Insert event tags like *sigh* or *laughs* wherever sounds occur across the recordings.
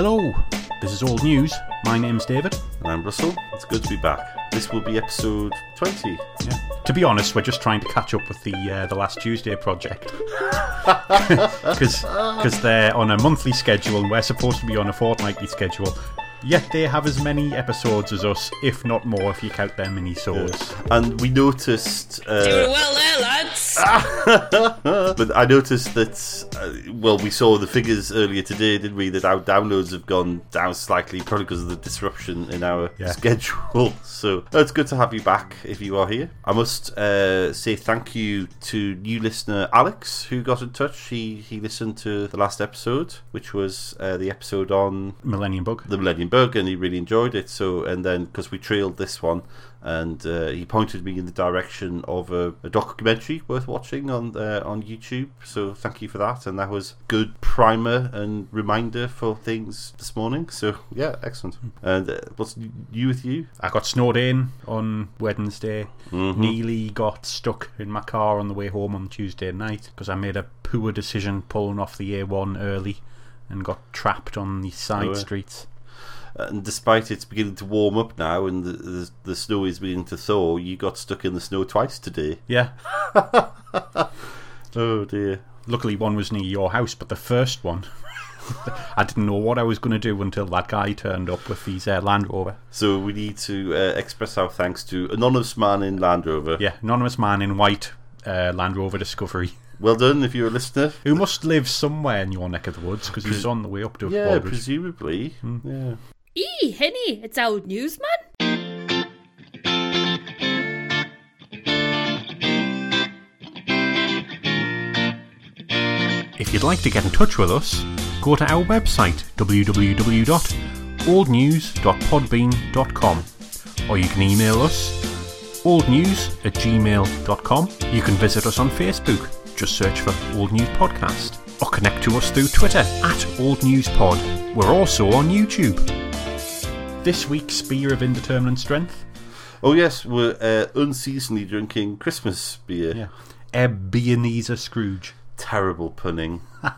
Hello, this is Old News. My name's David. And I'm Russell. It's good to be back. This will be episode 20. Yeah. To be honest, we're just trying to catch up with the uh, the last Tuesday project *laughs* because they're on a monthly schedule and we're supposed to be on a fortnightly schedule. Yet they have as many episodes as us, if not more, if you count their mini shows. And we noticed. Uh, Doing well there, lads. *laughs* but I noticed that, uh, well, we saw the figures earlier today, didn't we? That our downloads have gone down slightly, probably because of the disruption in our Yeah. *laughs* schedule. So uh, it's good to have you back if you are here. I must uh, say thank you to new listener Alex who got in touch. He he listened to the last episode, which was uh, the episode on Millennium Bug. the Millennium Bug, and he really enjoyed it. So, and then because we trailed this one, and uh, he pointed me in the direction of a, a documentary worth watching on uh, on YouTube. So, thank you for that, and that was good primer and reminder for things this morning. So, yeah, excellent. And uh, what's new with you? I got snowed in on Wednesday. Mm-hmm. Nearly got stuck in my car on the way home on Tuesday night because I made a poor decision pulling off the A1 early and got trapped on the side Oh, streets. And despite it's beginning to warm up now, and the, the the snow is beginning to thaw, you got stuck in the snow twice today. Yeah, *laughs* Oh dear. luckily one was near your house, but the first one, *laughs* I didn't know what I was going to do until that guy turned up with his uh, Land Rover. So we need to uh, express our thanks to anonymous man in Land Rover. Yeah, anonymous man in white uh, Land Rover Discovery, Well done if you're a listener. who must live somewhere in your neck of the woods because he's on the way up to Yeah, Walbridge. presumably. Yeah. Eee, Henny, it's old news, man. If you'd like to get in touch with us, go to our website www.oldnews.podbean.com or you can email us oldnews at gmail.com. You can visit us on Facebook, just search for Old News Podcast, or connect to us through Twitter at Old News Pod. We're also on YouTube. This week's Beer of Indeterminate Strength, Oh yes, we're uh, unseasonably drinking Christmas beer. yeah, Ebenezer Scrooge. Terrible punning. *laughs*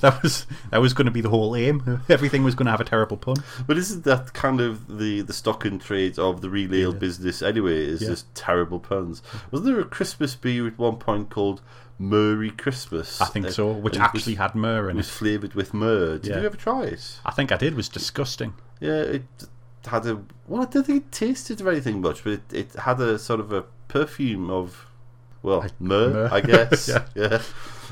That was that was going to be the whole aim. *laughs* Everything was going to have a terrible pun. But isn't that kind of the, the stock and trade of the real ale business anyway? Is Yeah. just terrible puns. Wasn't there a Christmas beer at one point called Merry Christmas? I think Uh, so, which it was- actually had myrrh in was it. flavoured with myrrh. Did Yeah. you ever try it? I think I did. It was disgusting. Yeah, it had a. Well, I don't think it tasted of anything much, but it, it had a sort of a perfume of. Well, myrrh, myrrh. I guess. *laughs* Yeah. yeah.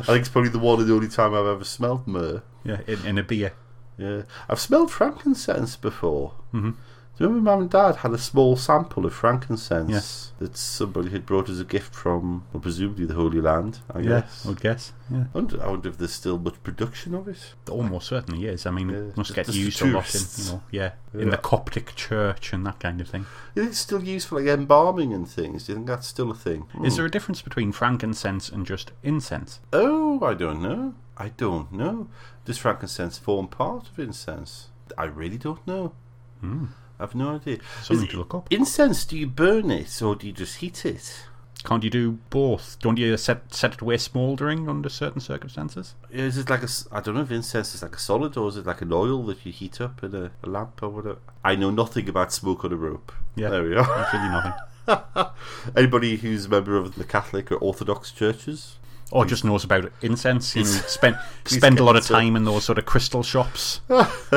I think it's probably the one and the only time I've ever smelled myrrh. Yeah, in, in a beer. Yeah. I've smelled frankincense before. Mhm. Do you remember Mum and Dad had a small sample of frankincense Yes. that somebody had brought as a gift from, well, presumably the Holy Land, I Yeah, guess. I would guess. Yeah, I, wonder, I wonder if there's still much production of it. Almost certainly is. I mean, Yeah, it must get used a lot in, you know, yeah, in the Coptic church and that kind of thing. Think it's still used for like embalming and things? Do you think that's still a thing? Is there a difference between frankincense and just incense? Oh, I don't know. I don't know. Does frankincense form part of incense? I really don't know. Hmm. I've no idea. Something Is- to look up. Incense, do you burn it or do you just heat it? Can't you do both? Don't you set set it away smouldering under certain circumstances? Is it like a? I don't know if incense is like a solid or is it like an oil that you heat up in a, a lamp or whatever. I know nothing about smoke on a rope. Yeah. There we are. Really nothing. *laughs* Anybody who's a member of the Catholic or Orthodox churches? Or just knows about incense. You know, spend *laughs* spend a lot of time in those sort of crystal shops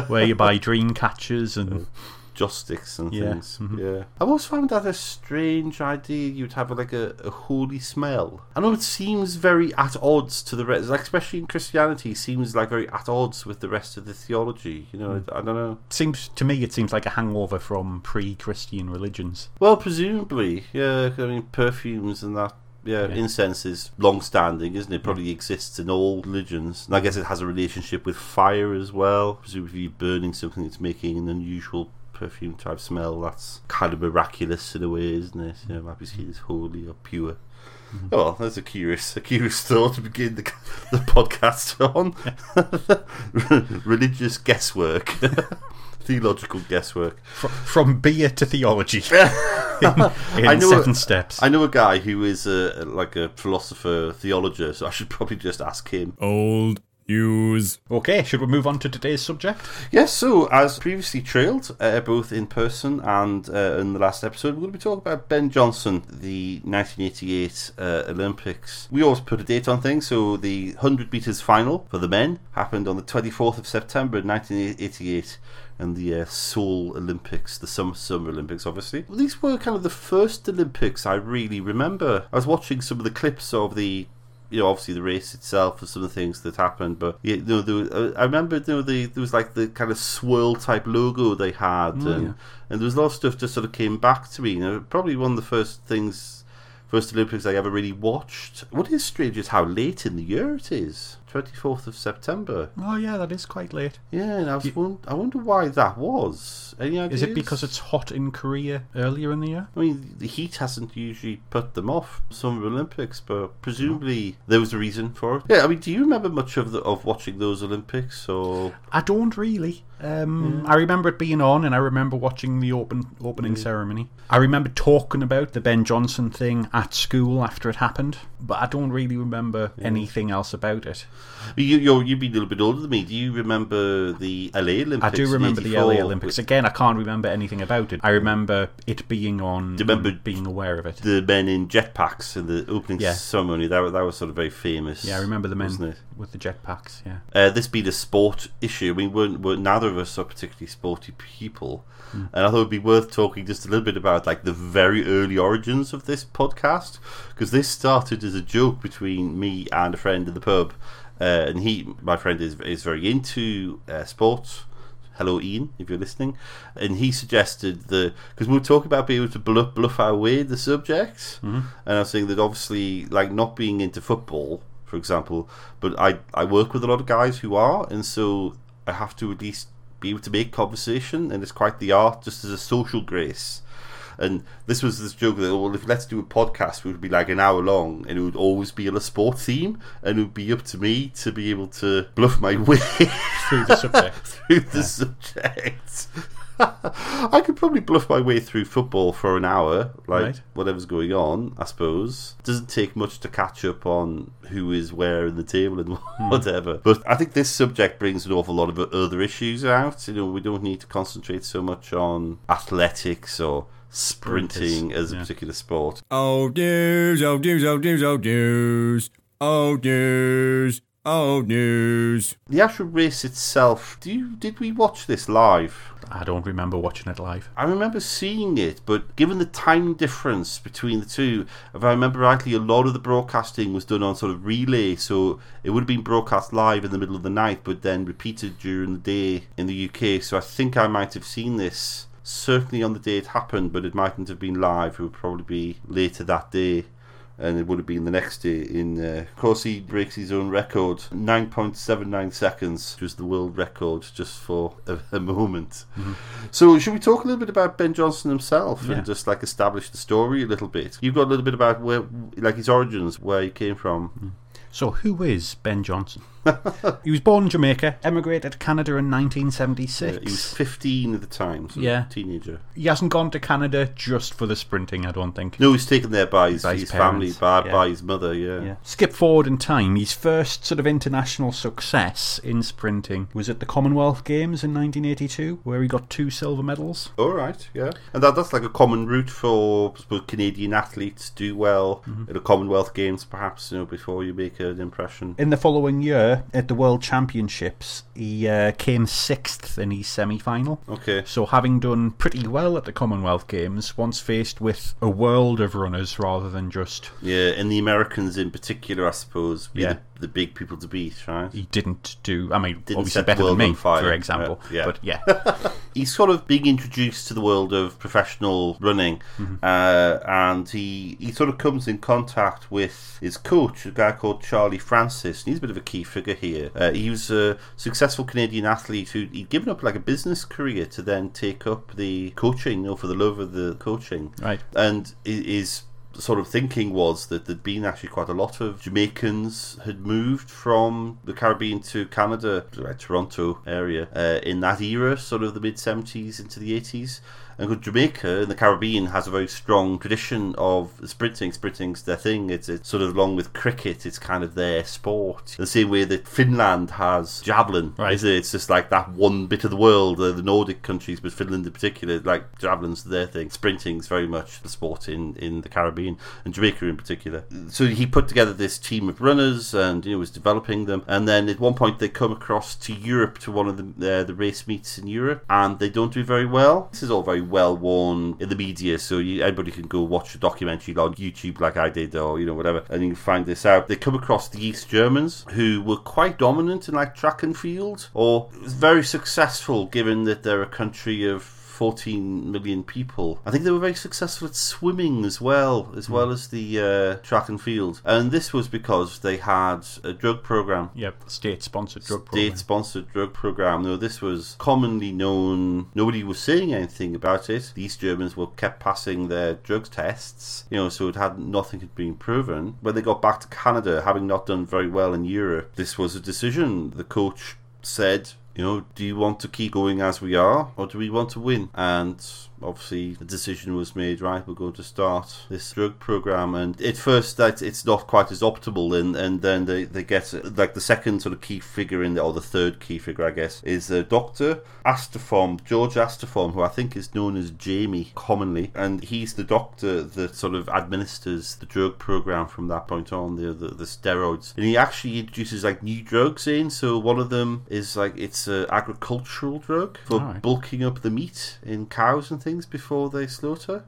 where you buy *laughs* dream catchers and joss sticks and Yeah, things. mhm. Yeah, I've always found that a strange idea. You'd have like a, a holy smell. I know it seems very at odds to the rest, like especially in Christianity, seems like very at odds with the rest of the theology. You know, I, I don't know. It seems to me it seems like a hangover from pre-Christian religions. Well, presumably, yeah. I mean, perfumes and that. Yeah, Yeah. incense is long-standing, isn't it? Probably exists in all religions, and I guess it has a relationship with fire as well. Presumably, burning something that's making an unusual perfume type smell. That's kind of miraculous in a way, isn't it? You know, it might be seen as holy or pure. Oh, well, that's a curious, a curious thought to begin the, the podcast on. *laughs* Religious guesswork, *laughs* theological guesswork. Fr- from beer to theology *laughs* in, in I know seven a- steps. I know a guy who is a, like a philosopher, theologist. So I should probably just ask him. Old news. Okay, should we move on to today's subject? Yes, so as previously trailed, uh, both in person and uh, in the last episode, we're going to be talking about Ben Johnson, the 1988 uh, Olympics. We always put a date on things, so the 100 metres final for the men happened on the 24th of September 1988 and the uh, Seoul Olympics, the Summer, Summer Olympics, obviously. These were kind of the first Olympics I really remember. I was watching some of the clips of the you know, obviously the race itself and some of the things that happened, but yeah, you know, there was, uh, I remember you know, the, there was like the kind of swirl type logo they had, and, and there was a lot of stuff just sort of came back to me. You know, probably one of the first things, first Olympics I ever really watched. What is strange is how late in the year it is. 24th of September. Oh, yeah, that is quite late. Yeah, and I, was won- I wonder why that was. Any ideas? Is it because it's hot in Korea earlier in the year? I mean, the heat hasn't usually put them off Summer Olympics, but presumably there was a reason for it. Yeah, I mean, do you remember much of the, of watching those Olympics? Or I don't really. Um, I remember it being on, and I remember watching the open opening ceremony. I remember talking about the Ben Johnson thing at school after it happened, but I don't really remember anything else about it. you, you're you've been a little bit older than me. Do you remember the LA Olympics? I do remember the LA Olympics. Again, I can't remember anything about it. I remember it being on. Do you remember being aware of it? The men in jetpacks in the opening Yeah. ceremony. That was- that was sort of very famous. yeah, I remember the men with the jetpacks. Yeah. Uh, this being a sport issue, I mean, we're, we're, neither of us are particularly sporty people, Hmm. and I thought it'd be worth talking just a little bit about like the very early origins of this podcast because this started as a joke between me and a friend in the pub, uh, and he, my friend, is is very into uh, sports. Hello, Ian, if you're listening. And he suggested the because we were talking about being able to bluff, bluff our way the subject, and I was saying that obviously, like not being into football, for example, but I I work with a lot of guys who are, and so I have to at least be able to make conversation, and it's quite the art, just as a social grace. And this was this joke that oh, well, if let's do a podcast, it would be like an hour long, and it would always be on a sport theme, and it would be up to me to be able to bluff my *laughs* way Through the subject. *laughs* through the subject. *laughs* I could probably bluff my way through football for an hour, like Right. whatever's going on. I suppose doesn't take much to catch up on who is where in the table and *laughs* hmm. whatever. But I think this subject brings an awful lot of other issues out. You know, we don't need to concentrate so much on athletics or sprinting Sprinters, as a yeah. particular sport. Old news, old news, old news, old news. Old news, old news. The actual race itself. Do you did we watch this live? I don't remember watching it live. I remember seeing it, but given the time difference between the two, if I remember rightly, a lot of the broadcasting was done on sort of relay, so it would have been broadcast live in the middle of the night, but then repeated during the day in the UK. So I think I might have seen this certainly on the day it happened, but it mightn't have been live. It would probably be later that day. And it would have been the next day. In uh, of course, he breaks his own record, nine point seven nine seconds, which was the world record, just for a, a moment. So, should we talk a little bit about Ben Johnson himself Yeah. and just like establish the story a little bit? You've got a little bit about where, like his origins, where he came from. So, who is Ben Johnson? *laughs* he was born in Jamaica, emigrated to Canada in 1976. Uh, he was 15 at the time, so Yeah. teenager. He hasn't gone to Canada just for the sprinting, I don't think. No, he's taken there by his, By his his family, by, yeah. by his mother, yeah. Yeah. Skip forward in time. His first sort of international success in sprinting was at the Commonwealth Games in 1982, where he got two silver medals. All right, yeah, and that that's like a common route for suppose, Canadian athletes do well Mm-hmm. at the Commonwealth Games, perhaps you know before you make an impression. In the following year, at the World Championships, he uh, came sixth in his semi final. Okay, So, having done pretty well at the Commonwealth Games, once faced with a world of runners rather than just yeah, and the Americans in particular, I suppose, be Yeah. the, the big people to beat, right? he didn't do. I mean, Didn't obviously better than me, for example. Yeah, yeah. But yeah, *laughs* *laughs* He's sort of being introduced to the world of professional running, Mm-hmm. uh, and he he sort of comes in contact with his coach, a guy called Charlie Francis. And he's a bit of a key figure here. Uh, he was a successful Canadian athlete who he'd given up like a business career to then take up the coaching, you know, for the love of the coaching. right. And his sort of thinking was that there'd been actually quite a lot of Jamaicans had moved from the Caribbean to Canada, like Toronto area, uh, in that era, sort of the mid 70s into the 80s. And good Jamaica in the Caribbean has a very strong tradition of sprinting. Sprinting's their thing. It's, it's sort of along with cricket, it's kind of their sport. The same way that Finland has javelin, Right. is it? It's just like that one bit of the world, uh, the Nordic countries, but Finland in particular, like javelin's their thing. Sprinting's very much the sport in, in the Caribbean and Jamaica in particular. So he put together this team of runners and you know was developing them. And then at one point they come across to Europe to one of the uh, the race meets in Europe, and they don't do very well. This is all very well worn in the media, so you, anybody can go watch a documentary on YouTube like I did, or you know whatever, and you can find this out. They come across the East Germans who were quite dominant in like track and field, or very successful given that they're a country of 14 million people. I think they were very successful at swimming as well, as well as the uh, track and field. And this was because they had a drug program. Yep, state sponsored drug program. State sponsored drug program. No, this was commonly known. Nobody was saying anything about it. The East Germans were kept passing their drugs tests, you know, so it had nothing had been proven. When they got back to Canada, having not done very well in Europe, this was a decision. The coach said, you know, do you want to keep going as we are, or do we want to win? And obviously, the decision was made. Right, we're going to start this drug program, and at first, that it's not quite as optimal, and and then they they get like the second sort of key figure in the, or the third key figure, I guess, is a doctor Astaphan, George Astaphan, who I think is known as Jamie commonly, and he's the doctor that sort of administers the drug program from that point on, the the, the steroids, and he actually introduces like new drugs in. So one of them is like it's an agricultural drug for Alright. bulking up the meat in cows and things before they slaughter.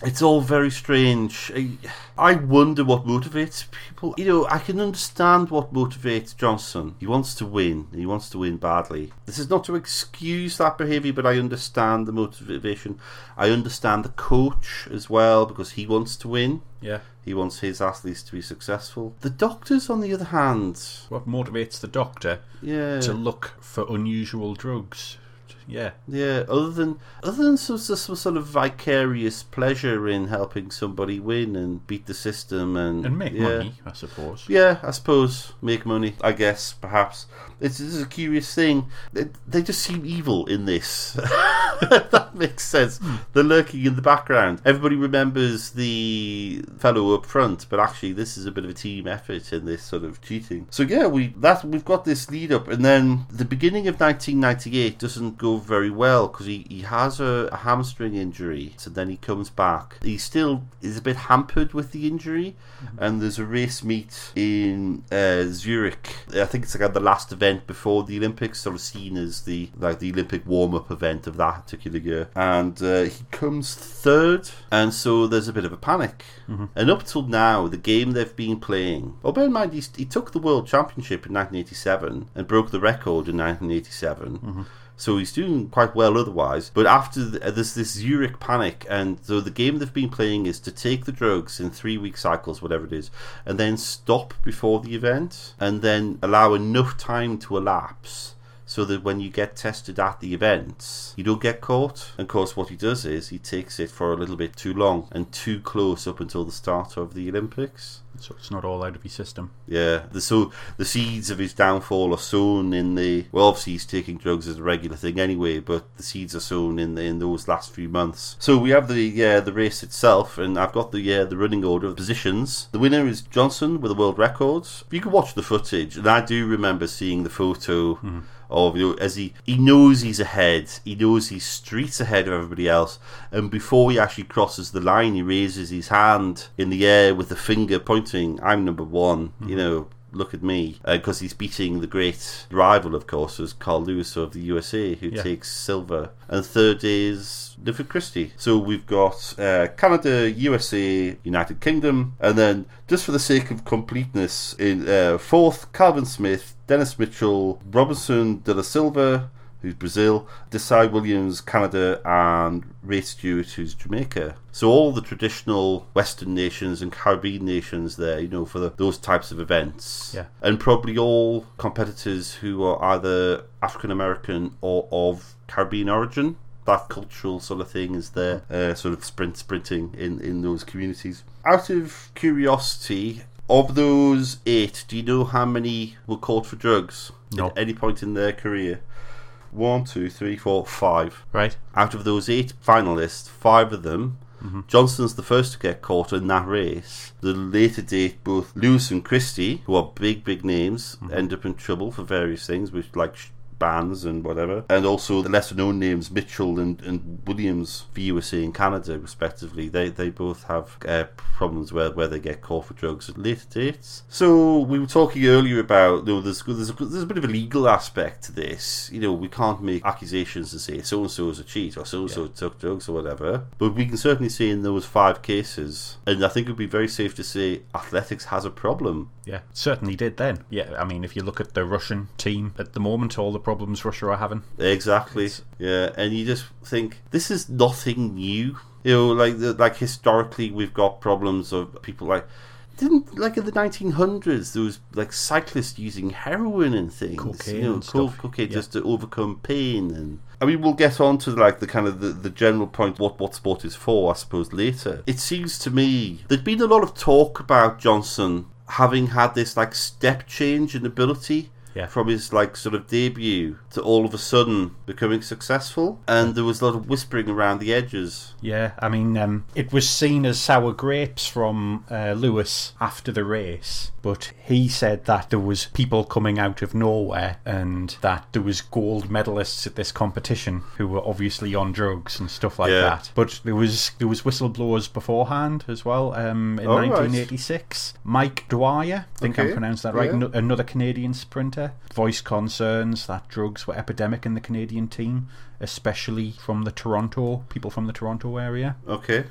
It's all very strange. I, I wonder what motivates people. You know, I can understand what motivates Johnson. He wants to win. He wants to win badly. This is not to excuse that behaviour, but I understand the motivation. I understand the coach as well because he wants to win. Yeah. He wants his athletes to be successful. The doctors, on the other hand, What motivates the doctor yeah, to look for unusual drugs? Yeah. Yeah, other than other than some, some sort of vicarious pleasure in helping somebody win and beat the system and And make yeah. money, I suppose. Yeah, I suppose make money. I guess perhaps it's this is a curious thing. It, they just seem evil in this. *laughs* that makes sense. Hmm. They're lurking in the background. Everybody remembers the fellow up front, but actually this is a bit of a team effort in this sort of cheating. So yeah, we that we've got this lead up, and then the beginning of 1998 doesn't go very well because he, he has a, a hamstring injury. So then he comes back. He still is a bit hampered with the injury, and there's a race meet in uh, Zurich. I think it's like the last event before the Olympics, sort of seen as the like the Olympic warm up event of that particular year. And uh, he comes third, and so there's a bit of a panic. And up till now, the game they've been playing. Well, bear in mind he, he took the world championship in 1987 and broke the record in 1987. So he's doing quite well otherwise. But after the, uh, there's this Zurich panic, and so the game they've been playing is to take the drugs in three week cycles, whatever it is, and then stop before the event, and then allow enough time to elapse. So that when you get tested at the events, you don't get caught. And of course, what he does is he takes it for a little bit too long and too close up until the start of the Olympics. So it's not all out of his system. Yeah, the, so the seeds of his downfall are sown in the. Well, obviously he's taking drugs as a regular thing anyway, but the seeds are sown in the, in those last few months. So we have the yeah the race itself, and I've got the yeah the running order of positions. The winner is Johnson with the world records. You can watch the footage, and I do remember seeing the photo. Mm-hmm. Of you know, as he he knows he's ahead, he knows he's streets ahead of everybody else, and before he actually crosses the line, he raises his hand in the air with the finger pointing, "I'm number one." You know, look at me because he's beating the great rival of course was Carl Lewis of the USA who Yeah. takes silver and third is Linford Christie so we've got uh, Canada USA United Kingdom and then just for the sake of completeness in uh, fourth Calvin Smith Dennis Mitchell Robinson de la Silva who's Brazil, Desai Williams, Canada, and Ray Stewart, who's Jamaica. So all the traditional Western nations and Caribbean nations there, you know, for the, those types of events. Yeah. And probably all competitors who are either African American or of Caribbean origin. That cultural sort of thing is there, uh, sort of sprint sprinting in, in those communities. Out of curiosity, of those eight, do you know how many were caught for drugs No. at any point in their career? One, two, three, four, five. Right. Out of those eight finalists, five of them, mm-hmm. Johnson's the first to get caught in that race. The later date, both Lewis and Christie, who are big, big names, mm-hmm. end up in trouble for various things, which like bans and whatever, and also the lesser known names Mitchell and, and Williams for USA and Canada, respectively. They they both have uh, problems where, where they get caught for drugs at later dates. So we were talking earlier about you know there's there's a, there's a bit of a legal aspect to this. You know we can't make accusations and say so and so is a cheat or so and so took drugs or whatever, but we can certainly say in those five cases, and I think it would be very safe to say athletics has a problem. Yeah, certainly did then. Yeah, I mean, if you look at the Russian team at the moment, all the problems Russia are having. Exactly. Yeah, and you just think this is nothing new. You know, like the, like historically, we've got problems of people like didn't like in the 1900s there was like cyclists using heroin and things, Cocaine you know, and co- cocaine Yeah. just to overcome pain and. I mean, we'll get on to like the kind of the, the general point what what sport is for, I suppose, later. It seems to me there's been a lot of talk about Johnson having had this like step change in ability Yeah. from his like sort of debut to all of a sudden becoming successful, and there was a lot of whispering around the edges. Yeah, I mean, um, it was seen as sour grapes from uh, Lewis after the race, but he said that there was people coming out of nowhere and that there was gold medalists at this competition who were obviously on drugs and stuff like Yeah. that. But there was there was whistleblowers beforehand as well. Um, in Oh, right. 1986, Mike Dwyer, I think Okay, I pronounced that right, yeah. ano- another Canadian sprinter, voiced concerns that drugs were epidemic in the Canadian team, especially from the Toronto people from the Toronto area. Okay,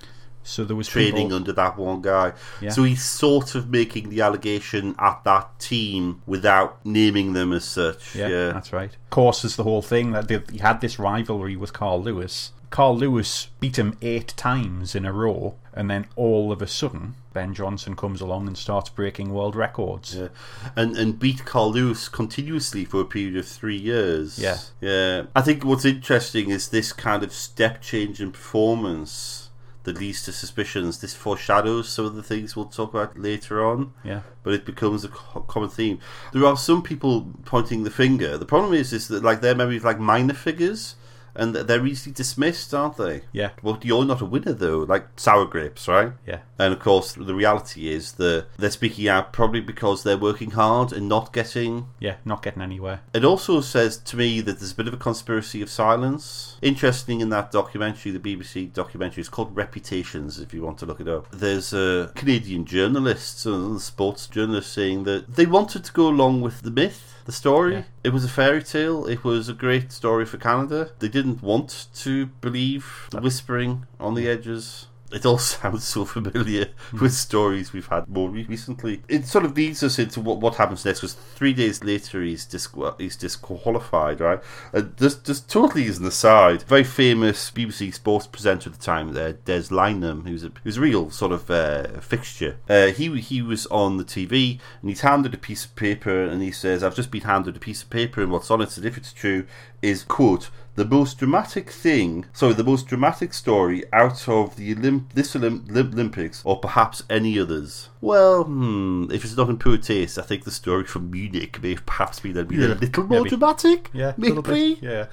So there was training people, under that one guy. Yeah. So he's sort of making the allegation at that team without naming them as such. yeah, Yeah, that's right. Of course, is the whole thing that they, he had this rivalry with Carl Lewis. Carl Lewis beat him eight times in a row, and then all of a sudden, Ben Johnson comes along and starts breaking world records. Yeah. And and beat Carl Lewis continuously for a period of three years. Yeah. Yeah. I think what's interesting is this kind of step change in performance that leads to suspicions. This foreshadows some of the things we'll talk about later on. Yeah. But it becomes a common theme. There are some people pointing the finger. The problem is, is that like their memories like minor figures, and they're easily dismissed, aren't they? Yeah. Well, you're not a winner though, like sour grapes, right? Yeah. And of course, the reality is that they're speaking out probably because they're working hard and not getting. Yeah, not getting anywhere. It also says to me that there's a bit of a conspiracy of silence. Interesting in that documentary, the BBC documentary, it's called Reputations, if you want to look it up. There's a Canadian journalist, a sports journalist, saying that they wanted to go along with the myth. The story. Yeah. It was a fairy tale. It was a great story for Canada. They didn't want to believe the whispering on the edges. It all *laughs* sounds so familiar with stories we've had more recently. It sort of leads us into what, what happens next. Because three days later, he's disqu- he's disqualified, right? And just just totally as an aside, very famous BBC sports presenter at the time, uh, Des Lynam, who's a who's a real sort of uh, fixture. Uh, he he was on the TV and he's handed a piece of paper and he says, "I've just been handed a piece of paper and what's on it, and if it's true, is quote." The most dramatic thing, sorry, the most dramatic story out of the Olymp- this Olymp- Olymp- Olympics, or perhaps any others. Well, hmm, if it's not in poor taste, I think the story from Munich may perhaps been a, been a little more maybe. dramatic. Yeah, maybe. *laughs* Yeah.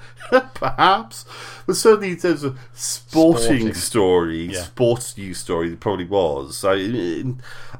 perhaps, but certainly in terms of sporting, Sporting. story, Yeah. sports news story, it probably was. I, it,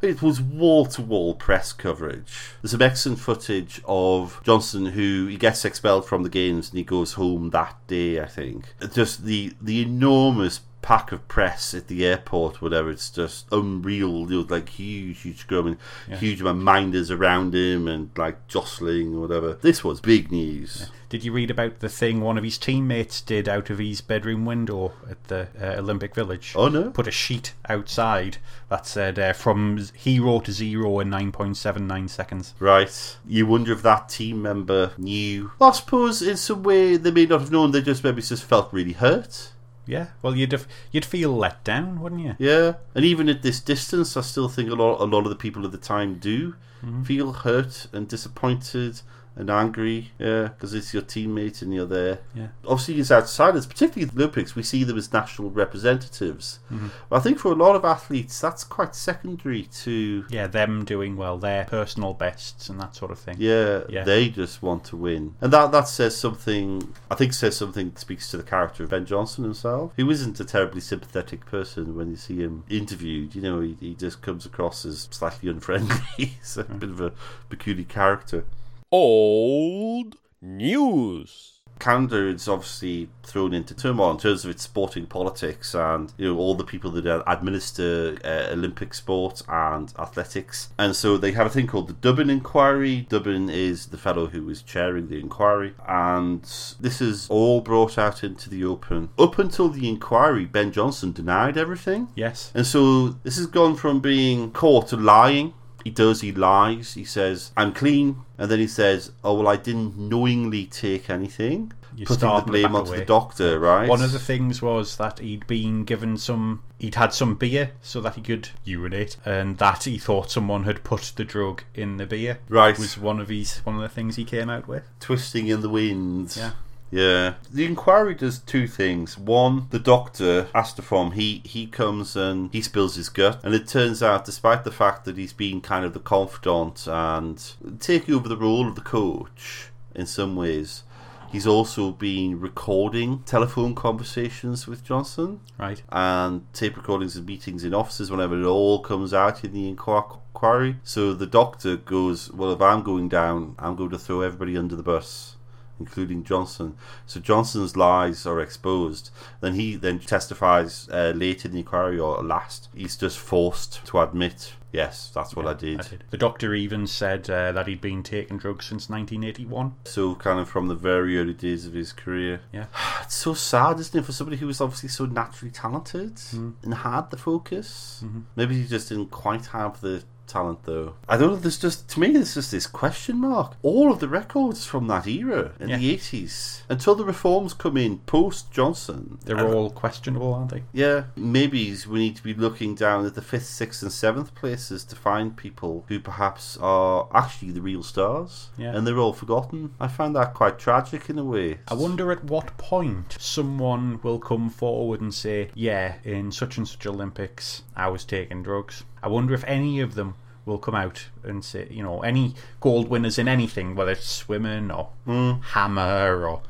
it was wall to wall press coverage. There's some excellent footage of Johnson who he gets expelled from the games and he goes home that day. I think just the the enormous pack of press at the airport, whatever. It's just unreal. You know, like huge, huge and Yeah. huge amount of minders around him and like jostling or whatever. This was big news. Did you read about the thing one of his teammates did out of his bedroom window at the uh, Olympic Village? Oh no! Put a sheet outside that said uh, from hero to zero in 9.79 seconds. Right. You wonder if that team member knew. I suppose in some way they may not have known. They just maybe just felt really hurt. Yeah, well, you'd have, you'd feel let down, wouldn't you? Yeah. And even at this distance, I still think a lot a lot of the people at the time do mm-hmm. feel hurt and disappointed and angry, yeah, because it's your teammate and you're there. Yeah. Obviously, as outsiders, particularly at the Olympics, we see them as national representatives. Mm-hmm. But I think for a lot of athletes, that's quite secondary to, Yeah, them doing well, their personal bests and that sort of thing. yeah, Yeah. they just want to win. And that, that says something, I think says something that speaks to the character of Ben Johnson himself, He who isn't a terribly sympathetic person when you see him interviewed. You know, he, he just comes across as slightly unfriendly. *laughs* He's a bit of a peculiar character. Old news. Canada is obviously thrown into turmoil in terms of its sporting politics and you know all the people that administer uh, Olympic sport and athletics. And so they have a thing called the Dubin Inquiry. Dubin is the fellow who is chairing the inquiry, and this is all brought out into the open. Up until the inquiry, Ben Johnson denied everything. Yes. And so this has gone from being caught lying. He does, he lies. He says, I'm clean. And then he says, Oh, well, I didn't knowingly take anything. You putting the blame onto away. the doctor, right? One of the things was that he'd been given some, he'd had some beer so that he could urinate, and that he thought someone had put the drug in the beer. Right. was one of his one of the things he came out with. Twisting in the wind. Yeah. Yeah. The inquiry does two things. One, the doctor, Astaphan, he, he comes and he spills his gut. And it turns out, despite the fact that he's been kind of the confidant and taking over the role of the coach in some ways, he's also been recording telephone conversations with Johnson Right. and tape recordings of meetings in offices whenever it all comes out in the inqu- inquiry. So the doctor goes, Well, if I'm going down, I'm going to throw everybody under the bus. Including Johnson. So Johnson's lies are exposed. Then he then testifies uh, late in the inquiry or last. He's just forced to admit, yes, that's what I did. I did. The doctor even said uh, that he'd been taking drugs since 1981. So kind of from the very early days of his career. Yeah. *sighs* It's so sad, isn't it, for somebody who was obviously so naturally talented and had the focus. Maybe he just didn't quite have the talent, though. I don't know. There's just to me, there's just this question mark. All of the records from that era in Yeah. the eighties until the reforms come in post Johnson. They're all questionable, aren't they? yeah, maybe we need to be looking down at the fifth, sixth, and seventh places to find people who perhaps are actually the real stars, Yeah. and they're all forgotten. I find that quite tragic in a way. I wonder at what point someone will come forward and say, Yeah, in such and such Olympics, I was taking drugs. I wonder if any of them will come out and say, you know, any gold winners in anything, whether it's swimming or hmm. hammer or,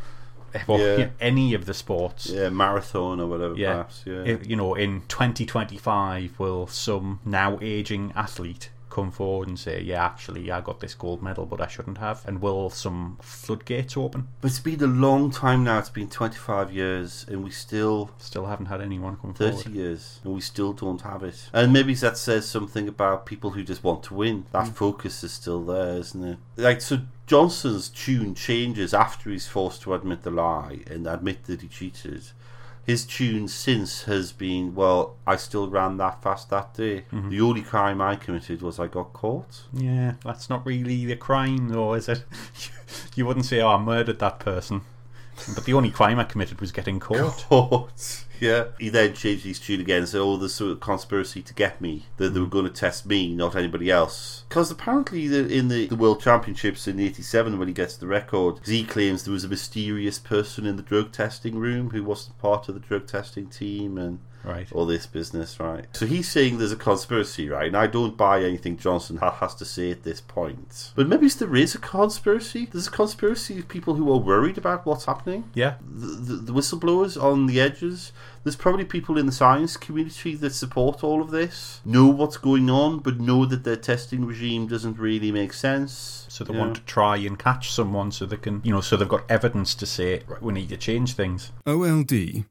or Yeah. you *laughs* know, any of the sports. Yeah, marathon or whatever. Yeah. perhaps. Yeah. If, you know, in 2025, will some now aging athlete come forward and say, yeah, actually, I got this gold medal, but I shouldn't have? And will some floodgates open? But it's been a long time now. It's been 25 years, and we still Still haven't had anyone come 30 forward. years, and we still don't have it. And maybe that says something about people who just want to win. That mm. focus is still there, isn't it? Like, so Johnson's tune changes after he's forced to admit the lie and admit that he cheated. His tune since has been, well, I still ran that fast that day. Mm-hmm. The only crime I committed was I got caught. Yeah, that's not really a crime, though, is it? *laughs* you wouldn't say, oh, I murdered that person. But the only crime I committed was getting caught. Caught. Yeah. He then changed his tune again and said, oh, there's sort of conspiracy to get me. That they were mm. going to test me, not anybody else. Because apparently the, in the, the World Championships in 87, when he gets the record, he claims there was a mysterious person in the drug testing room who wasn't part of the drug testing team and Right. all this business, right? So he's saying there's a conspiracy, right? And I don't buy anything Johnson ha- has to say at this point. But maybe there is a conspiracy. There's a conspiracy of people who are worried about what's happening Yeah. the, the, the whistleblowers on the edges. There's probably people in the science community that support all of this, know what's going on, but know that their testing regime doesn't really make sense. So they Yeah. want to try and catch someone so they can, you know, so they've got evidence to say, right, we need to change things. O L D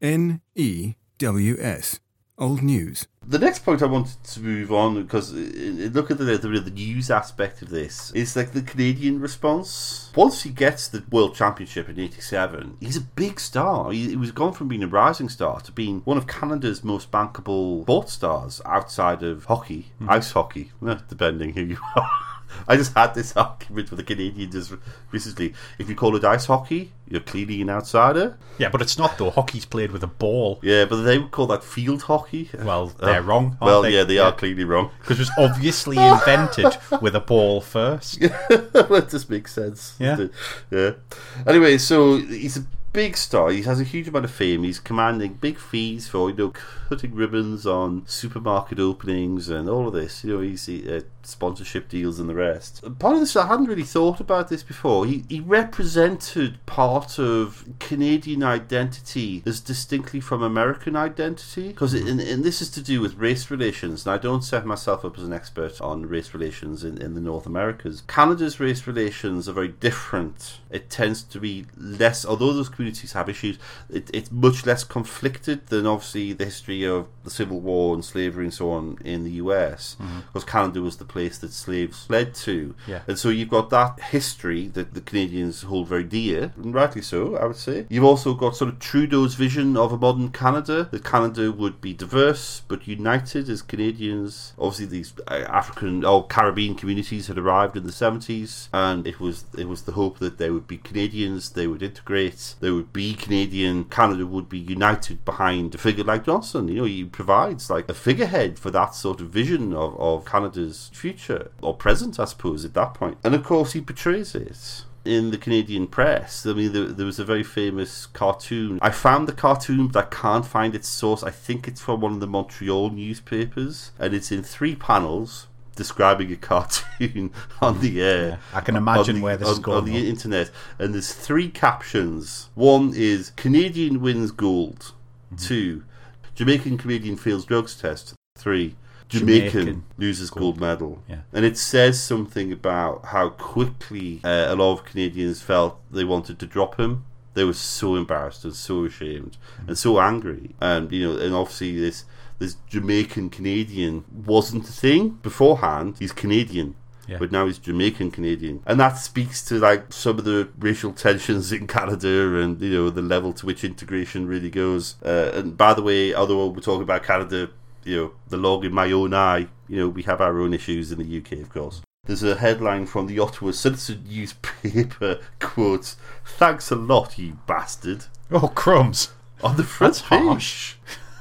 N E W S. Old news. The next point I wanted to move on because uh, uh, look at the, the the news aspect of this. It's like the Canadian response. Once he gets the World Championship in '87, he's a big star. He, he was gone from being a rising star to being one of Canada's most bankable sports stars outside of hockey, ice hockey, *laughs* depending who you are. *laughs* I just had this *laughs* argument with a Canadian just recently. If you call it ice hockey, you're clearly an outsider. Yeah, but it's not though. Hockey's played with a ball. Yeah, but they would call that field hockey. Well, they're Oh. wrong. Well, they? yeah, they are clearly wrong. Because it was *laughs* obviously invented with a ball first. that just makes sense. Yeah. Yeah. Anyway, so he's a big star. He has a huge amount of fame. He's commanding big fees for you know cutting ribbons on supermarket openings and all of this. You know, he's uh, sponsorship deals and the rest. Part of this, I hadn't really thought about this before. He he represented part of Canadian identity as distinctly from American identity because and, and this is to do with race relations. And I don't set myself up as an expert on race relations in, in the North Americas. Canada's race relations are very different. It tends to be less, although those communities have issues, it, it's much less conflicted than obviously the history of the Civil War and slavery and so on in the US, because Canada was the place that slaves fled to. Yeah. And so you've got that history that the Canadians hold very dear, and rightly so, I would say. You've also got sort of Trudeau's vision of a modern Canada, that Canada would be diverse but united as Canadians. Obviously, these uh, African or Caribbean communities had arrived in the 70s, and it was it was the hope that they would be Canadians, they would integrate, they would be Canadian. Canada would be united behind a figure like Johnson. You know, he provides like a figurehead for that sort of vision of, of Canada's future or present, I suppose, at that point. And of course, he portrays it in the Canadian press. I mean, there, there was a very famous cartoon. I found the cartoon, but I can't find its source. I think it's from one of the Montreal newspapers, and it's in three panels describing a cartoon *laughs* on the air. Yeah, I can imagine the- where this on, is going on the internet. And there's three captions. One is Canadian wins gold. Mm-hmm. Two, Jamaican Canadian fails drugs test. Three, Jamaican, Jamaican loses gold medal. Yeah. And it says something about how quickly uh, a lot of Canadians felt they wanted to drop him. They were so embarrassed and so ashamed and so angry. And you know, and obviously this this Jamaican Canadian wasn't a thing beforehand. He's Canadian. Yeah. But now he's Jamaican Canadian. And that speaks to like some of the racial tensions in *laughs* Canada and you know the level to which integration really goes. Uh, and by the way, although we're talking about Canada, you know, the log in my own eye, you know, we have our own issues in the UK, of course. There's a headline from the Ottawa Citizen newspaper, *laughs* quotes, Thanks a lot, you bastard. Oh, crumbs. On the front That's page. harsh.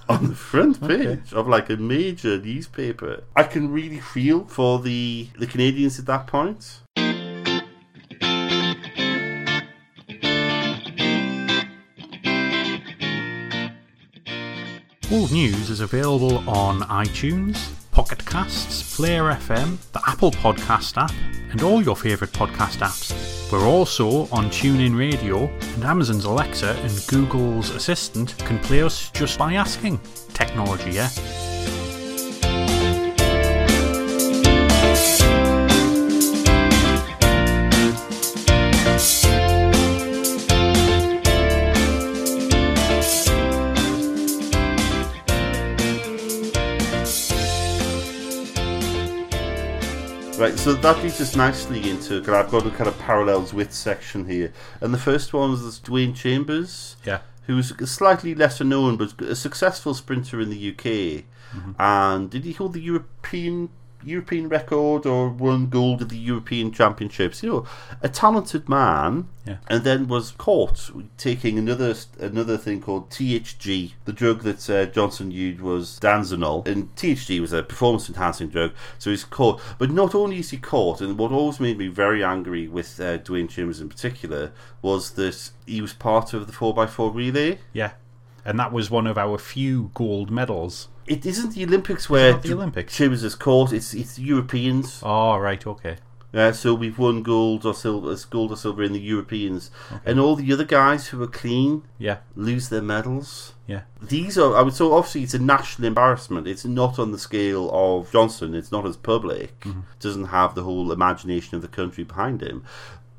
On the front page Okay. of like a major newspaper. I can really feel for the the Canadians at that point. Old News is available on iTunes, Pocket Casts, Player FM, the Apple Podcast app, and all your favourite podcast apps. We're also on TuneIn Radio, and Amazon's Alexa and Google's Assistant can play us just by asking. Technology, yeah? Right, so that leads us nicely into. Cause I've got a kind of parallels with section here, and the first one is Dwain Chambers, Yeah. who's slightly lesser known but a successful sprinter in the UK. Mm-hmm. And did he hold the European European record or won gold at the European Championships? You know, a talented man. Yeah. And then was caught taking another another thing called THG. The drug that uh, Johnson used was Stanozolol, and THG was a performance enhancing drug. So he's caught. But not only is he caught, and what always made me very angry with uh, Dwain Chambers in particular was that he was part of the 4x4 relay. Yeah. And that was one of our few gold medals. It isn't the Olympics where the Olympics. Is caught. It's it's the Europeans. Oh, right, okay. Uh, so we've won gold or silver, gold or silver in the Europeans, and all the other guys who are clean Yeah, lose their medals. yeah. These are, I would so obviously it's a national embarrassment. It's not on the scale of Johnson. It's not as public. Mm-hmm. Doesn't have the whole imagination of the country behind him.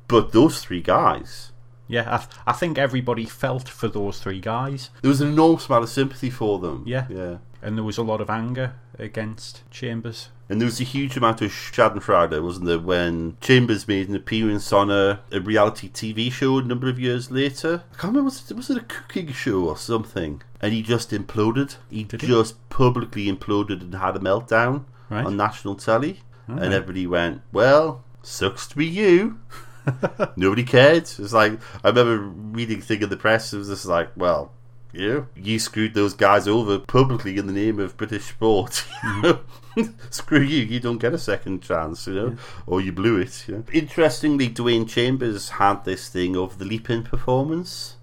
But those three guys, Yeah, I, th- I think everybody felt for those three guys, there was an enormous amount of sympathy for them. Yeah. yeah. And there was a lot of anger against Chambers. And there was a huge amount of Schadenfreude, wasn't there, when Chambers made an appearance on a, a reality TV show a number of years later? I can't remember, was it, was it a cooking show or something? And he just imploded. He Did he? just publicly imploded and had a meltdown Right. on national telly. And everybody went, well, sucks to be you. *laughs* Nobody cared. It's like I remember reading thing in the press. It was just like, well, you you screwed those guys over publicly in the name of British sport. *laughs* Screw you! You don't get a second chance, you know, or you blew it. You know? Interestingly, Dwain Chambers had this thing of the leap in performance.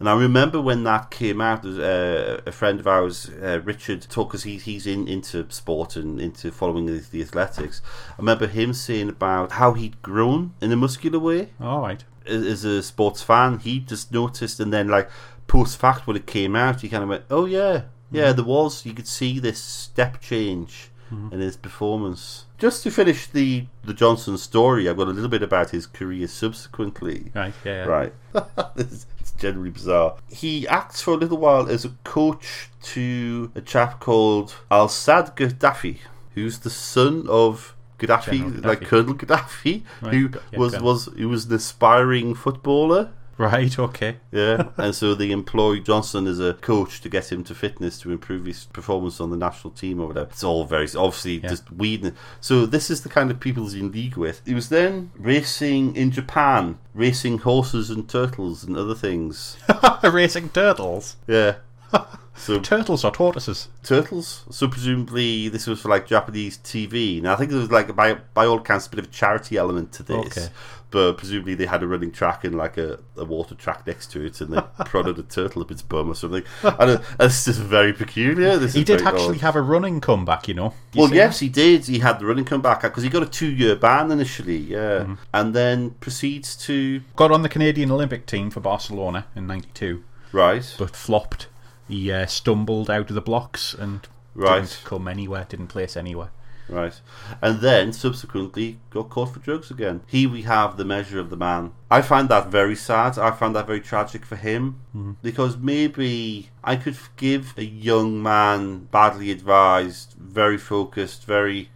And I remember when that came out, uh, a friend of ours, uh, Richard, talk because he, he's in into sport and into following the, the athletics. I remember him saying about how he'd grown in a muscular way All right. as as a sports fan. He just noticed, and then like post fact when it came out, he kind of went, "Oh yeah, yeah." Mm-hmm. There was you could see this step change mm-hmm. in his performance. Just to finish the the Johnson story, I've got a little bit about his career subsequently. Right. Yeah. yeah. Right. *laughs* it's it's generally bizarre. He acts for a little while as a coach to a chap called Al-Saadi Gaddafi, who's the son of Gaddafi, General like Colonel Gaddafi, Right, who yeah, was was who was an aspiring footballer. Right. Okay. Yeah, *laughs* and so they employed Johnson as a coach to get him to fitness to improve his performance on the national team or whatever. It's all very obviously Yeah. just weird. So this is the kind of people he's in league with. He was then racing in Japan, racing horses and turtles and other things. *laughs* Racing turtles. Yeah. *laughs* So Turtles or tortoises? turtles. So presumably this was for like Japanese TV. Now I think there was like by by all accounts a bit of a charity element to this. Okay. But presumably they had a running track and like a, a water track next to it, and they *laughs* prodded a turtle up its bum or something. And. It's just very peculiar. This He did actually odd. have a running comeback, you know. You Well, yes, he did. He had the running comeback because he got a two-year ban initially, yeah, Mm-hmm. and then proceeds to Got on the Canadian Olympic team for Barcelona in '92, right, but flopped. He uh, stumbled out of the blocks and Right. didn't come anywhere. Didn't place anywhere. Right. And then subsequently got caught for drugs again. Here we have the measure of the man. I find that very sad. I find that very tragic for him. Mm-hmm. Because maybe I could forgive a young man, badly advised, very focused, very,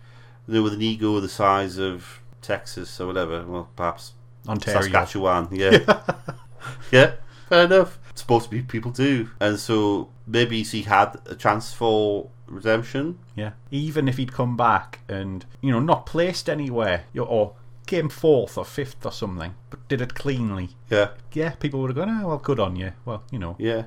you know, with an ego the size of Texas or whatever. Well, perhaps Ontario. Saskatchewan. Yeah. *laughs* yeah, fair enough. It's supposed to be people do. And so maybe he had a chance for redemption. Yeah. Even if he'd come back and you know not placed anywhere, you or came fourth or fifth or something, but did it cleanly. Yeah. Yeah, people would have gone, oh, well, good on you. Well, you know. Yeah,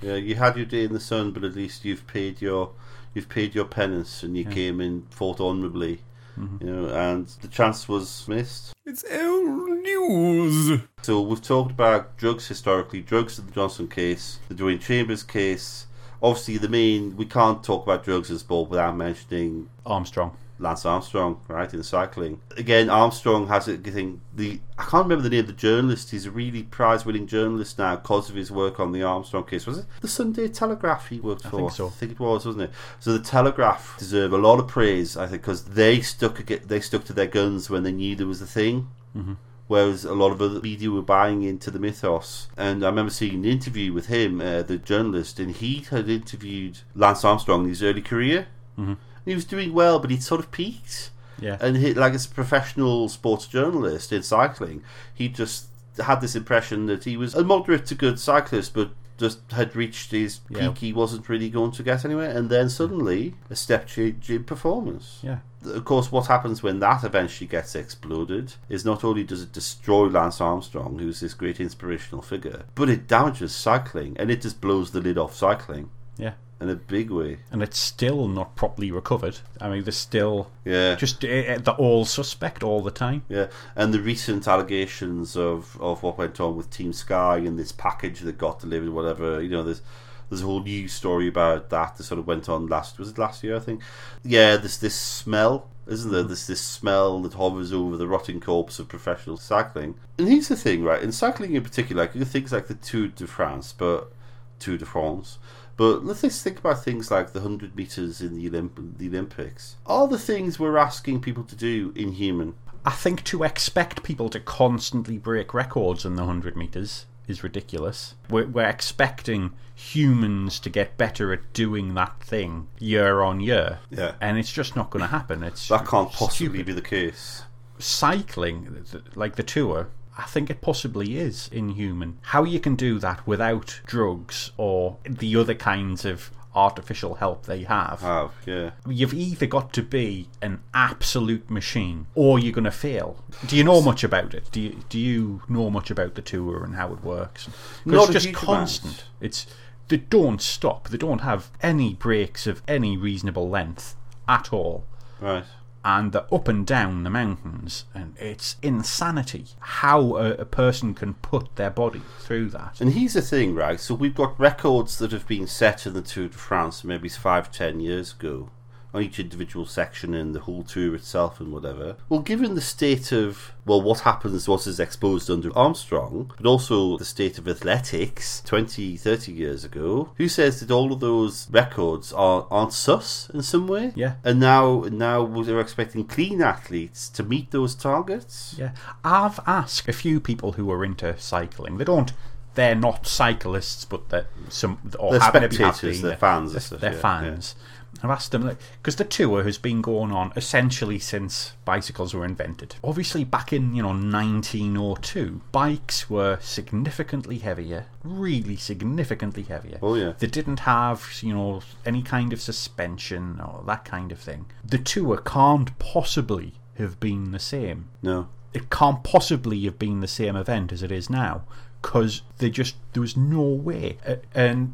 yeah. You had your day in the sun, but at least you've paid your you've paid your penance, and you came in fought honourably. Mm-hmm. You know, and the chance was missed. It's old news. So we've talked about drugs historically, drugs in the Johnson case, the Dwain Chambers case. Obviously, the main we can't talk about drugs in sport without mentioning Armstrong. Lance Armstrong, right, in cycling. Again, Armstrong has a thing. The I can't remember the name of the journalist. He's a really prize-winning journalist now because of his work on the Armstrong case. Was it the Sunday Telegraph he worked for? think so. I think it was, wasn't it? So the Telegraph deserve a lot of praise, I think, because they stuck they stuck to their guns when they knew there was a thing. Mm-hmm. Whereas a lot of other media were buying into the mythos. And I remember seeing an interview with him, uh, the journalist, and he had interviewed Lance Armstrong in his early career. Mm-hmm. He was doing well, but he'd sort of peaked. Yeah. And he, like as a professional sports journalist in cycling, he just had this impression that he was a moderate to good cyclist, but just had reached his peak. He wasn't really going to get anywhere, and then suddenly a step change in performance. yeah. Of course, what happens when that eventually gets exploded is not only does it destroy Lance Armstrong, who's this great inspirational figure, but it damages cycling, and it just blows the lid off cycling Yeah. In a big way. And it's still not properly recovered. I mean, there's still Yeah. just uh, the all suspect all the time. Yeah, and the recent allegations of, of what went on with Team Sky and this package that got delivered, whatever, you know, there's there's a whole news story about that that sort of went on last was it last year I think. Yeah, there's this smell, isn't there? There's this smell that hovers over the rotting corpse of professional cycling. And here's the thing, right? In cycling in particular, like things like the Tour de France, but Tour de France. But let's just think about things like the 100 metres in the, Olymp- the Olympics. Are the things we're asking people to do inhuman? I think to expect people to constantly break records in the 100 metres is ridiculous. We're, we're expecting humans to get better at doing that thing year on year. Yeah. And it's just not going to happen. It's That can't possibly stupid. be the case. cycling, like the tour, I think it possibly is inhuman. How you can do that without drugs or the other kinds of artificial help they have. Have yeah. You've either got to be an absolute machine or you're going to fail. Do you know much about it? Do you, do you know much about the tour and how it works? Not just constant. amount. It's they don't stop. They don't have any breaks of any reasonable length at all Right. And they're up and down the mountains, and it's insanity how a, a person can put their body through that. And here's the thing, right? So we've got records that have been set in the Tour de France maybe five, ten years ago on each individual section and the whole tour itself and whatever. Well, given the state of, well, what happens, what is exposed under Armstrong, but also the state of athletics 20, 30 years ago, who says that all of those records are, aren't sus in some way? Yeah. And now, now we're expecting clean athletes to meet those targets? Yeah, I've asked a few people who are into cycling. They don't. They're not cyclists, but they're some or They're have, maybe have spectators, they're fans They're, stuff, they're yeah, fans. I've asked them because the tour has been going on essentially since bicycles were invented. Obviously, back in you know 1902, bikes were significantly heavier, really significantly heavier. Oh, yeah. They didn't have you know any kind of suspension or that kind of thing. The tour can't possibly have been the same No. it can't possibly have been the same event as it is now because they just there was no way and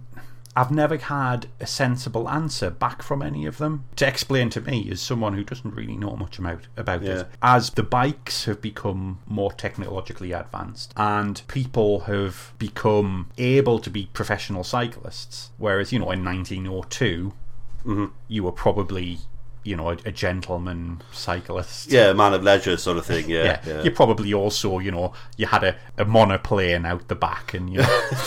I've never had a sensible answer back from any of them to explain to me as someone who doesn't really know much about about Yeah. it. As the bikes have become more technologically advanced and people have become able to be professional cyclists, whereas you know in 1902 Mm-hmm. you were probably you know a, a gentleman cyclist Yeah, a man of leisure sort of thing, yeah. *laughs* yeah, yeah. you probably also, you know, you had a, a monoplane out the back, and you know, *laughs*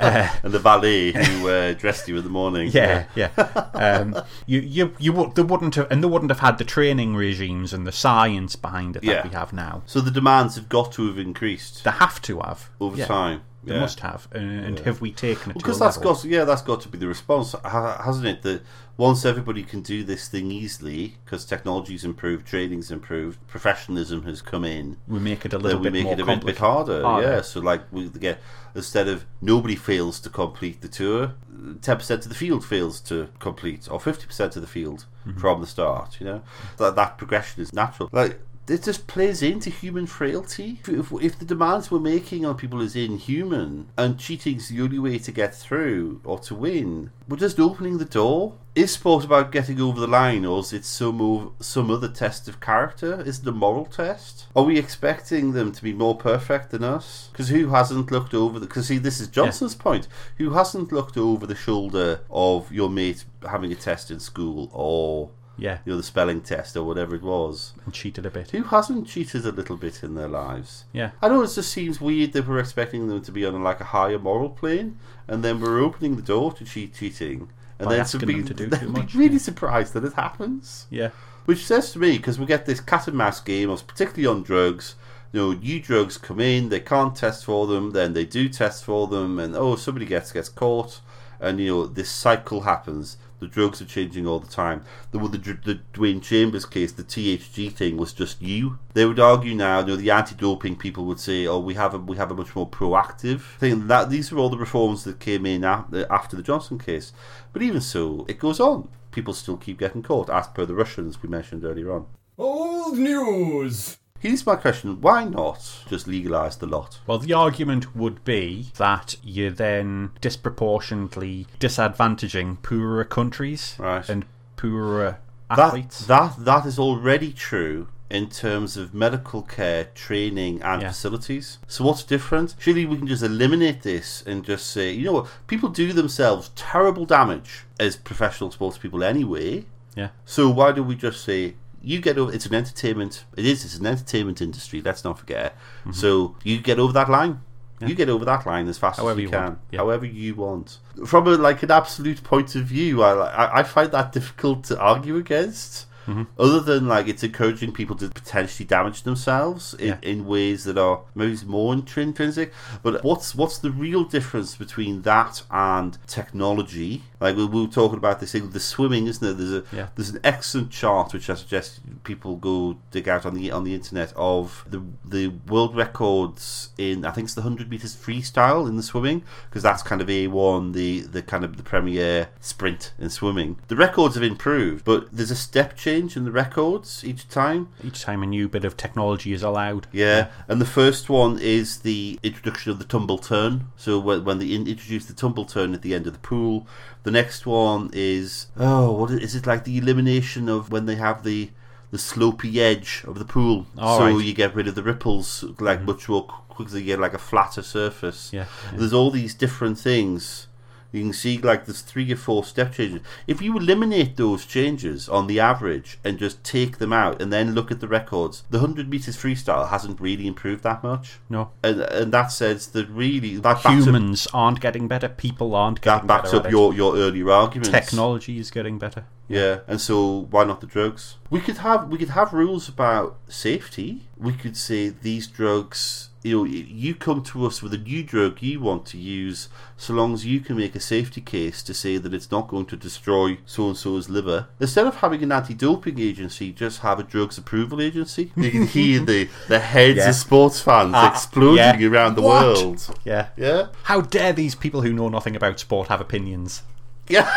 and the valet who uh, dressed you in the morning. yeah, yeah. Um, you, you, you would, they wouldn't have, and they wouldn't have had the training regimes and the science behind it that Yeah. we have now. So the demands have got to have increased They have to have over yeah, time. They yeah. must have, and, and have we taken it because to a that's level? got yeah that's got to be the response hasn't it that once everybody can do this thing easily because technology's improved training's improved professionalism has come in we make it a little then we bit make more it a bit, bit complicated. harder, yeah so like we get instead of nobody fails to complete the tour 10% of the field fails to complete or 50% of the field Mm-hmm. from the start you know that, that progression is natural like it just plays into human frailty. If, if, if the demands we're making on people is inhuman and cheating's the only way to get through or to win, we're just opening the door. Is sport about getting over the line, or is it some ov- some other test of character? Is it a moral test? Are we expecting them to be more perfect than us? Because who hasn't looked over the? Because see, this is Johnson's point. Who hasn't looked over the shoulder of your mate having a test in school, or yeah, you know the spelling test, or whatever it was? and cheated a bit. Who hasn't cheated a little bit in their lives? Yeah, I know it just seems weird that we're expecting them to be on like a higher moral plane, and then we're opening the door to cheat cheating, and By then asking be, to do too be much, really yeah. surprised that it happens. yeah, Which says to me, because we get this cat and mouse game, particularly on drugs. You know, new drugs come in, they can't test for them, then they do test for them, and oh, somebody gets gets caught, and you know this cycle happens. The drugs are changing all the time. The, the, the Dwain Chambers case, the THG thing was just you. They would argue now, you know, the anti-doping people would say, "Oh, we have a we have a much more proactive thing." That these are all the reforms that came in after the Johnson case. But even so, it goes on. People still keep getting caught, as per the Russians we mentioned earlier on. Old news. Here's my question: Why not just legalise the lot? Well, the argument would be that you're then disproportionately disadvantaging poorer countries Right. and poorer That, athletes. that that is already true in terms of medical care, training, and Yeah. facilities. So what's different? Surely we can just eliminate this and just say, you know what? People do themselves terrible damage as professional sports people anyway. yeah, So why do we just say you get over? It's an entertainment. It is. It's an entertainment industry. Let's not forget. Mm-hmm. So you get over that line. You get over that line as fast However as you, you can, yeah. however you want. From a like an absolute point of view, I, I I find that difficult to argue against. Mm-hmm. Other than like it's encouraging people to potentially damage themselves in, Yeah. in ways that are maybe more intrinsic. But what's what's the real difference between that and technology? Like we, we were talking about this thing the swimming, isn't there? There's a Yeah. there's an excellent chart which I suggest people go dig out on the on the internet of the the world records in I think it's the hundred meters freestyle in the swimming because that's kind of a one the the kind of the premier sprint in swimming. The records have improved, but there's a step change in the records each time. Each time a new bit of technology is allowed. Yeah, and the first one is the introduction of the tumble turn. So when, when they in, introduce the tumble turn at the end of the pool, the next one is oh, what is, is it like the elimination of when they have the the slopey edge of the pool, All so right. Mm-hmm. you get rid of the ripples like much more quickly. You get like a flatter surface. Yeah. There's all these different things. You can see like there's three or four step changes. If you eliminate those changes on the average and just take them out and then look at the records, the 100 meters freestyle hasn't really improved that much. No. And, and that says that really that backs up, Humans aren't getting better. People aren't getting better. that backs better. up your, your earlier arguments. technology is getting better. Yeah, and so why not the drugs? We could have we could have rules about safety. We could say these drugs. You know, you come to us with a new drug you want to use, so long as you can make a safety case to say that it's not going to destroy so and so's liver. Instead of having an anti-doping agency, just have a drugs approval agency. You can hear the the heads Yeah. of sports fans Ah, exploding yeah. around the What? world. Yeah. Yeah, How dare these people who know nothing about sport have opinions? yeah.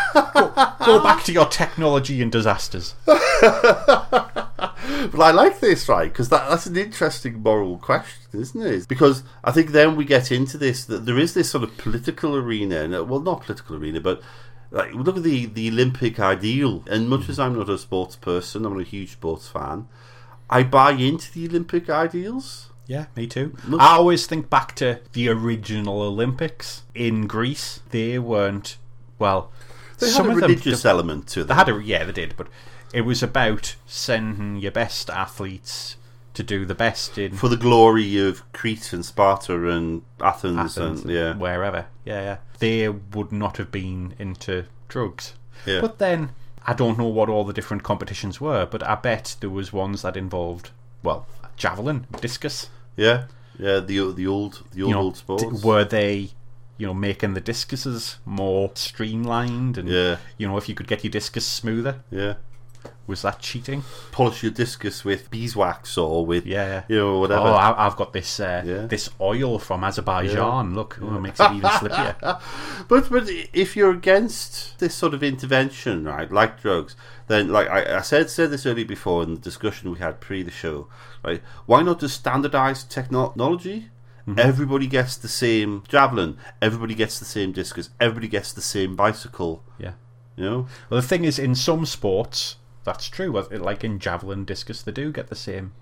Go back to your technology and disasters. *laughs* But I like this, right? Because that, that's an interesting moral question, isn't it? Because I think then we get into this that there is this sort of political arena, and, well, not political arena, but like look at the the Olympic ideal. And much mm. as I'm not a sports person, I'm not a huge sports fan. I buy into the Olympic ideals. Yeah, me too. Look- I always think back to the original Olympics in Greece. They weren't well. They some had a of them- religious element to They them. had a yeah, they did, but it was about sending your best athletes to do the best in for the glory of Crete and Sparta and Athens, Athens and yeah, wherever. Yeah, yeah. They would not have been into drugs. Yeah. But then I don't know what all the different competitions were, but I bet there was ones that involved well, javelin, discus. yeah, yeah. The the old the old You know, old sports. were they you know making the discuses more streamlined and Yeah. you know if you could get your discus smoother yeah. Was that cheating polish your discus with beeswax or with yeah, yeah. you know whatever. Oh, I, I've got this uh, Yeah. this oil from Azerbaijan. Look, oh, it makes it even *laughs* slippier. But but if you're against this sort of intervention, right, like drugs, then like I, I said said this earlier before in the discussion we had pre the show, right? Why not just standardize technology? Mm-hmm. Everybody gets the same javelin. Everybody gets the same discus. Everybody gets the same bicycle. Yeah. You know, Well, the thing is, in some sports, that's true. Like in javelin, discus, they do get the same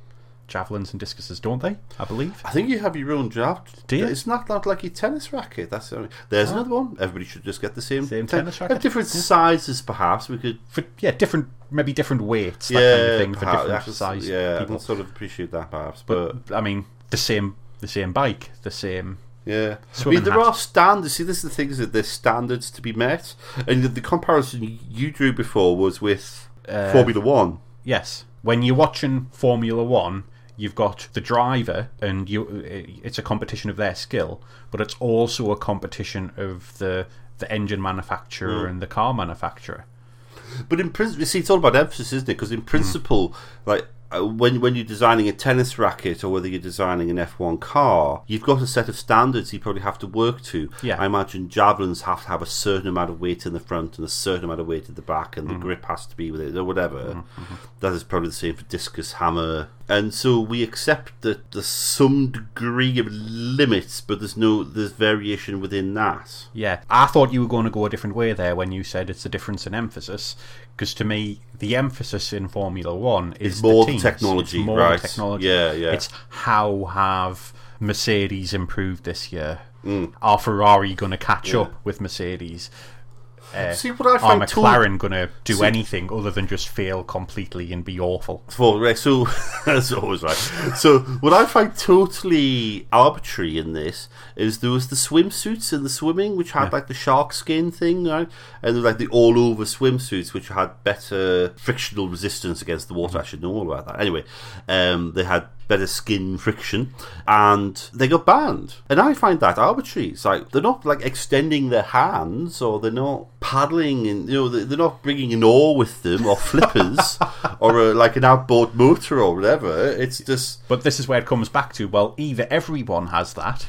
javelins and discuses, don't they? I believe. I think you have your own javelin. Do you? It's not not like your tennis racket. That's the only- there's ah. another one. Everybody should just get the same Same ten- tennis racket. different sizes, perhaps. We could For yeah, different maybe different weights, that yeah, kind of thing for different that's- size Yeah, I people. can sort of appreciate that perhaps, but, But I mean, the same the same bike, the same. yeah. I mean, there hat. are standards. See, this is the thing is that there's standards to be met, and the, the comparison you drew before was with Uh, Formula One. Yes, when you're watching Formula One, you've got the driver, and you it's a competition of their skill, but it's also a competition of the the engine manufacturer and the car manufacturer. But in principle, see, it's all about emphasis, isn't it? Because in principle, like uh, Uh, when when you're designing a tennis racket or whether you're designing an F1 car, you've got a set of standards you probably have to work to. Yeah. I imagine javelins have to have a certain amount of weight in the front and a certain amount of weight at the back, and the mm-hmm. grip has to be with it or whatever. Mm-hmm. Mm-hmm. That is probably the same for discus, hammer, and so we accept that there's some degree of limits, but there's no there's variation within that. Yeah, I thought you were going to go a different way there when you said it's a difference in emphasis. Because to me, the emphasis in Formula One is It's more the teams. technology, it's more right. technology. Yeah, yeah. It's how have Mercedes improved this year? Mm. Are Ferrari going to catch up with Mercedes? Uh, See, what I are find to- McLaren going to do See- anything other than just fail completely and be awful? Well, right, so *laughs* that's always right. So what I find totally arbitrary in this is there was the swimsuits in the swimming which had like the shark skin thing, right? And there was like the all over swimsuits which had better frictional resistance against the water. I should know all about that. Anyway, um, they had better skin friction and they got banned. And I find that arbitrary. It's like they're not like extending their hands or they're not paddling and you know they- they're not bringing an oar with them or flippers *laughs* or a, like an outboard motor or whatever. It's just But this is where it comes back to well, either everyone has that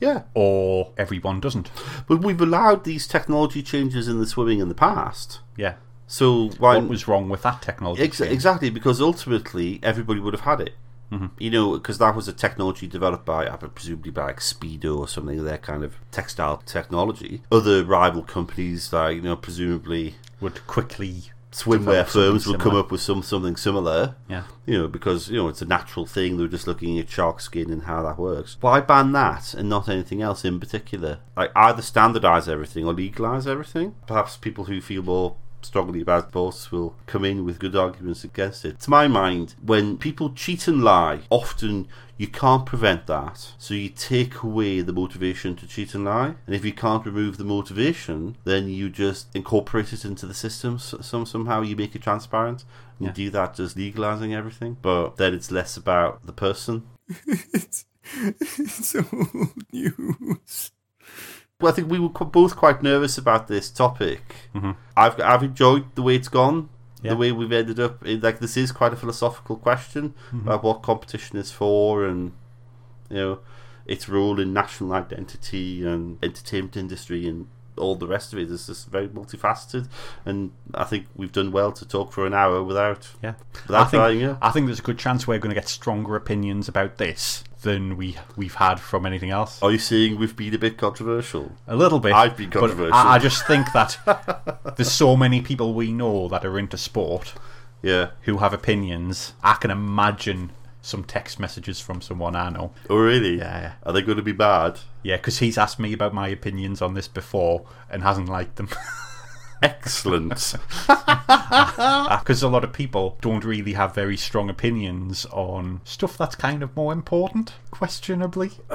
yeah. or everyone doesn't. But we've allowed these technology changes in the swimming in the past. Yeah. So why What was wrong with that technology? Ex- exactly, because ultimately everybody would have had it. Mm-hmm. You know, because that was a technology developed by, presumably by like Speedo or something, their kind of textile technology. Other rival companies, like you know, presumably Would quickly swimwear firms will come up with some something similar. Yeah. You know, because you know it's a natural thing. They're just looking at shark skin and how that works. Why ban that and not anything else in particular? Like either standardize everything or legalize everything. Perhaps people who feel more strongly about sports will come in with good arguments against it. To my mind, when people cheat and lie, often you can't prevent that. So you take away the motivation to cheat and lie. And if you can't remove the motivation, then you just incorporate it into the system some somehow you make it transparent. And Yeah. do that just legalizing everything. But then it's less about the person. *laughs* It's, *laughs* it's old news. I think we were both quite nervous about this topic. Mm-hmm. I've I've enjoyed the way it's gone, Yeah. the way we've ended up. It, like this is quite a philosophical question Mm-hmm. about what competition is for, and you know its role in national identity and entertainment industry and all the rest of it is just very multifaceted. And I think we've done well to talk for an hour without Yeah. without I think. Yeah. I think there's a good chance we're going to get stronger opinions about this than we we've had from anything else. Are you saying we've been a bit controversial? A little bit. I've been controversial. I, I just think that *laughs* there's so many people we know that are into sport Yeah. who have opinions. I can imagine some text messages from someone I know. Oh, really? Yeah, yeah. Are they going to be bad? Yeah, because he's asked me about my opinions on this before and hasn't liked them. *laughs* Excellent. *laughs* Because a lot of people don't really have very strong opinions on stuff that's kind of more important, questionably. *sighs*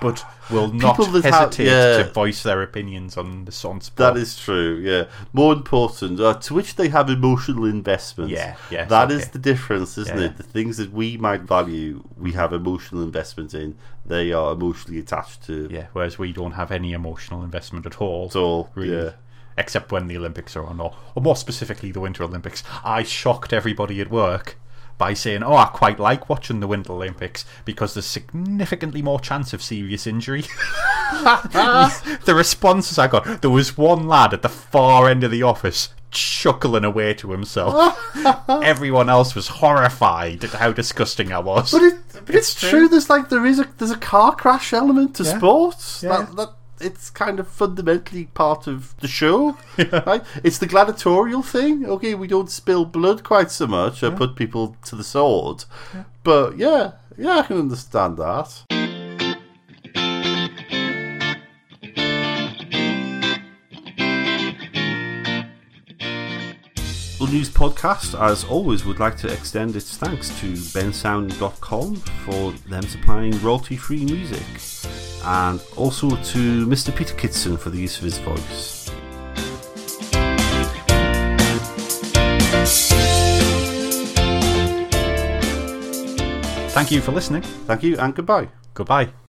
but will not People that have- hesitate yeah. to voice their opinions on the sport. That is true, yeah. More important, uh, to which they have emotional investment. Yeah, yes, That is okay. the difference, isn't Yeah, it? The things that we might value, we have emotional investment in. They are emotionally attached to. Yeah, whereas we don't have any emotional investment at all. At all, really. yeah. Except when the Olympics are on, or, or more specifically, the Winter Olympics. I shocked everybody at work by saying, "Oh, I quite like watching the Winter Olympics because there's significantly more chance of serious injury." *laughs* the responses I got, there was one lad at the far end of the office chuckling away to himself. *laughs* Everyone else was horrified at how disgusting I was. But, it, but it's, true. true. There's like there is a there's a car crash element to Yeah. sports. Yeah. That, that it's kind of fundamentally part of the show, *laughs* right? It's the gladiatorial thing. Okay, we don't spill blood quite so much or put people to the sword, but yeah, yeah, I can understand that. News Podcast, as always, would like to extend its thanks to bensound.com for them supplying royalty free music, and also to Mr. Peter Kitson for the use of his voice. Thank you for listening. Thank you, and goodbye. Goodbye.